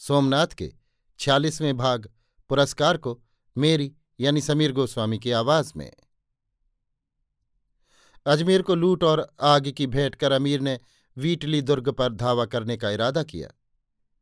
सोमनाथ के छियालीसवें भाग पुरस्कार को मेरी यानी समीर गोस्वामी की आवाज़ में। अजमेर को लूट और आग की भेंट कर अमीर ने वीटली दुर्ग पर धावा करने का इरादा किया।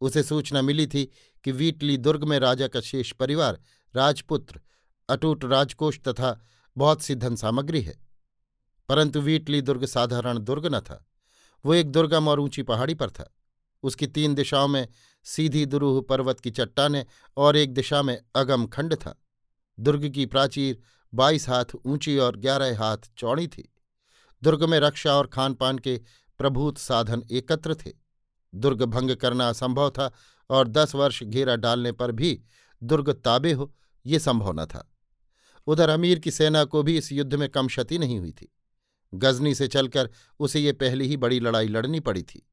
उसे सूचना मिली थी कि वीटली दुर्ग में राजा का शेष परिवार, राजपुत्र, अटूट राजकोष तथा बहुत सी धन सामग्री है। परंतु वीटली दुर्ग साधारण दुर्ग न था। वो एक दुर्गम और ऊँची पहाड़ी पर था। उसकी तीन दिशाओं में सीधी दुरूह पर्वत की चट्टाने और एक दिशा में अगम खंड था। दुर्ग की प्राचीर बाईस हाथ ऊँची और ग्यारह हाथ चौड़ी थी। दुर्ग में रक्षा और खान पान के प्रभूत साधन एकत्र थे। दुर्ग भंग करना असंभव था और दस वर्ष घेरा डालने पर भी दुर्ग ताबे हो, ये संभव न था। उधर अमीर की सेना को भी इस युद्ध में कम क्षति नहीं हुई थी। गजनी से चलकर उसे ये पहली ही बड़ी लड़ाई लड़नी पड़ी थी।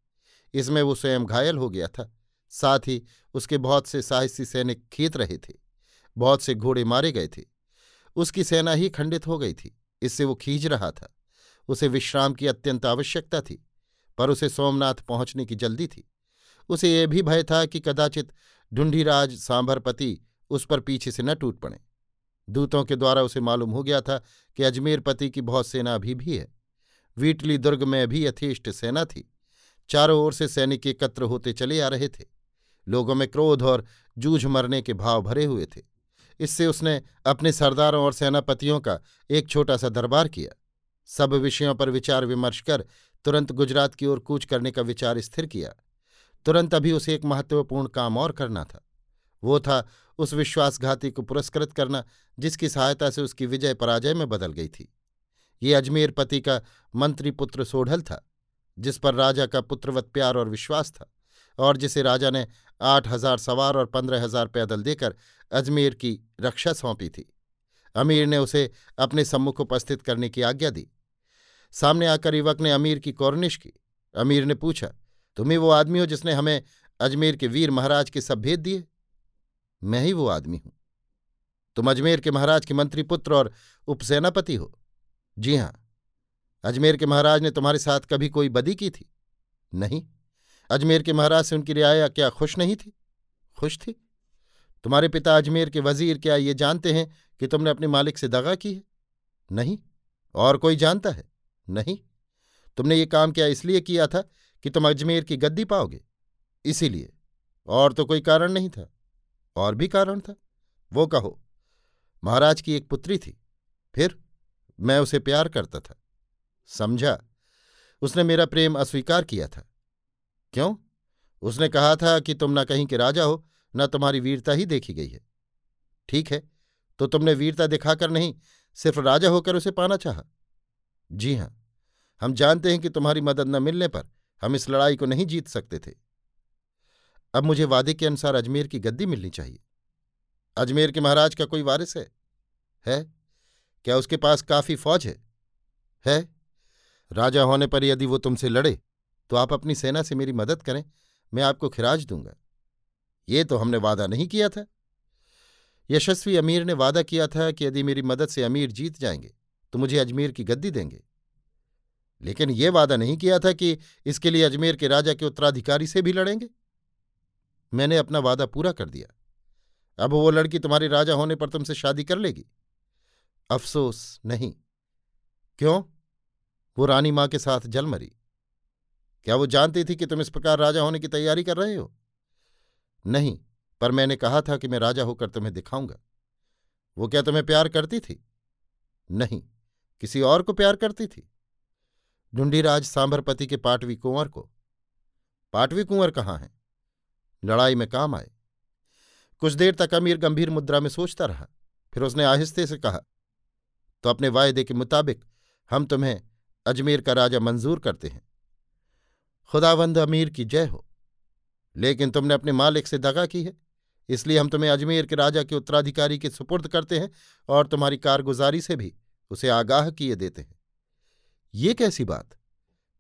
इसमें वो स्वयं घायल हो गया था। साथ ही उसके बहुत से साहसी सैनिक खींच रहे थे, बहुत से घोड़े मारे गए थे। उसकी सेना ही खंडित हो गई थी, इससे वो खींच रहा था। उसे विश्राम की अत्यंत आवश्यकता थी, पर उसे सोमनाथ पहुँचने की जल्दी थी। उसे यह भी भय था कि कदाचित ढूंढीराज सांभरपति उस पर पीछे से न टूट पड़े। दूतों के द्वारा उसे मालूम हो गया था कि अजमेर पति की बहुत सेना अभी भी है। वीटली दुर्ग में भी यथेष्ट सेना थी। चारों ओर से सैनिक एकत्र होते चले आ रहे थे। लोगों में क्रोध और जूझ मरने के भाव भरे हुए थे। इससे उसने अपने सरदारों और सेनापतियों का एक छोटा सा दरबार किया। सब विषयों पर विचार विमर्श कर तुरंत गुजरात की ओर कूच करने का विचार स्थिर किया। तुरंत अभी उसे एक महत्वपूर्ण काम और करना था। वो था उस विश्वासघाती को पुरस्कृत करना, जिसकी सहायता से उसकी विजय पराजय में बदल गई थी। ये अजमेर पति का मंत्री पुत्र सोढ़ल था, जिस पर राजा का पुत्रवत प्यार और विश्वास था। और जिसे राजा ने आठ हज़ार सवार और पंद्रह हज़ार पैदल देकर अजमेर की रक्षा सौंपी थी। अमीर ने उसे अपने सम्मुख उपस्थित करने की आज्ञा दी। सामने आकर युवक ने अमीर की कौरनिश की। अमीर ने पूछा, तुम्हें वो आदमी हो जिसने हमें अजमेर के वीर महाराज के सब भेद दिए? मैं ही वो आदमी हूँ। तुम अजमेर के महाराज के मंत्री पुत्र और उपसेनापति हो? जी हाँ। अजमेर के महाराज ने तुम्हारे साथ कभी कोई बदी की थी? नहीं। अजमेर के महाराज से उनकी रियाया क्या खुश नहीं थी? खुश थी? तुम्हारे पिता अजमेर के वज़ीर क्या ये जानते हैं कि तुमने अपने मालिक से दगा की है? नहीं। और कोई जानता है? नहीं। तुमने ये काम क्या इसलिए किया था कि तुम अजमेर की गद्दी पाओगे? इसीलिए। और तो कोई कारण नहीं था। और भी कारण था। वो कहो, महाराज की एक पुत्री थी। फिर मैं उसे प्यार करता था। समझा। उसने मेरा प्रेम अस्वीकार किया था। क्यों? उसने कहा था कि तुम न कहीं के राजा हो, न तुम्हारी वीरता ही देखी गई है। ठीक है तो तुमने वीरता दिखाकर नहीं, सिर्फ़ राजा होकर उसे पाना चाहा? जी हाँ, हम जानते हैं कि तुम्हारी मदद न मिलने पर हम इस लड़ाई को नहीं जीत सकते थे। अब मुझे वादे के अनुसार अजमेर की गद्दी मिलनी चाहिए। अजमेर के महाराज का कोई वारिस है? है? क्या उसके पास काफ़ी फौज है? है? राजा होने पर यदि वो तुमसे लड़े तो आप अपनी सेना से मेरी मदद करें, मैं आपको खिराज दूँगा। ये तो हमने वादा नहीं किया था। यशस्वी अमीर ने वादा किया था कि यदि मेरी मदद से अमीर जीत जाएँगे तो मुझे अजमेर की गद्दी देंगे। लेकिन ये वादा नहीं किया था कि इसके लिए अजमेर के राजा के उत्तराधिकारी से भी लड़ेंगे। मैंने अपना वादा पूरा कर दिया। अब वो लड़की तुम्हारे राजा होने पर तुमसे शादी कर लेगी। अफसोस नहीं। क्यों? वो रानी माँ के साथ जल मरी। क्या वो जानती थी कि तुम इस प्रकार राजा होने की तैयारी कर रहे हो? नहीं, पर मैंने कहा था कि मैं राजा होकर तुम्हें दिखाऊँगा। वो क्या तुम्हें प्यार करती थी? नहीं, किसी और को प्यार करती थी। ढूंढीराज सांभरपति के पाटवी कुंवर को। पाटवी कुंवर कहाँ है? लड़ाई में काम आए। कुछ देर तक अमीर गंभीर मुद्रा में सोचता रहा, फिर उसने आहिस्ते से कहा तो अपने वायदे के मुताबिक हम तुम्हें अजमेर का राजा मंजूर करते हैं। खुदावंद अमीर की जय हो। लेकिन तुमने अपने मालिक से दगा की है। इसलिए हम तुम्हें अजमेर के राजा के उत्तराधिकारी के सुपुर्द करते हैं और तुम्हारी कारगुजारी से भी उसे आगाह किए देते हैं। ये कैसी बात?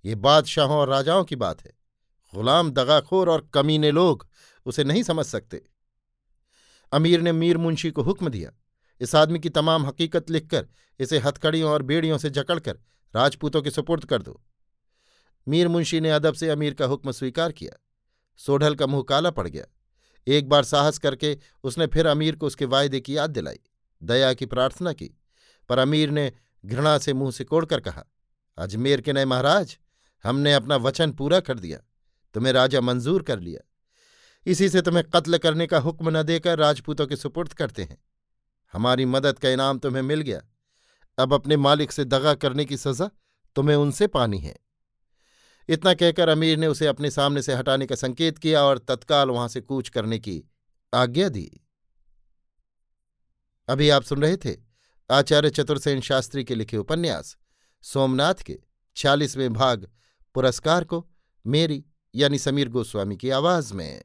ये बादशाहों और राजाओं की बात है। गुलाम, दगाखोर और कमीने लोग उसे नहीं समझ सकते। अमीर ने मीर मुंशी को हुक्म दिया। इस आदमी की तमाम हकीकत लिखकर इसे हथकड़ियों और बेड़ियों से जकड़कर राजपूतों के सुपुर्द कर दो। मीर मुंशी ने अदब से अमीर का हुक्म स्वीकार किया। सोढल का मुँह काला पड़ गया। एक बार साहस करके उसने फिर अमीर को उसके वायदे की याद दिलाई, दया की प्रार्थना की। पर अमीर ने घृणा से मुँह से कोड़कर कहा, अजमेर के नए महाराज, हमने अपना वचन पूरा कर दिया, तुम्हें राजा मंजूर कर लिया। इसी से तुम्हें कत्ल करने का हुक्म न देकर राजपूतों के सुपुर्द करते हैं। हमारी मदद का इनाम तुम्हें मिल गया। अब अपने मालिक से दगा करने की सजा तुम्हें उनसे पानी है। इतना कहकर अमीर ने उसे अपने सामने से हटाने का संकेत किया और तत्काल वहाँ से कूच करने की आज्ञा दी। अभी आप सुन रहे थे आचार्य चतुर्सेन शास्त्री के लिखे उपन्यास, सोमनाथ के छियालीसवें भाग, पुरस्कार को मेरी यानी समीर गोस्वामी की आवाज़ में।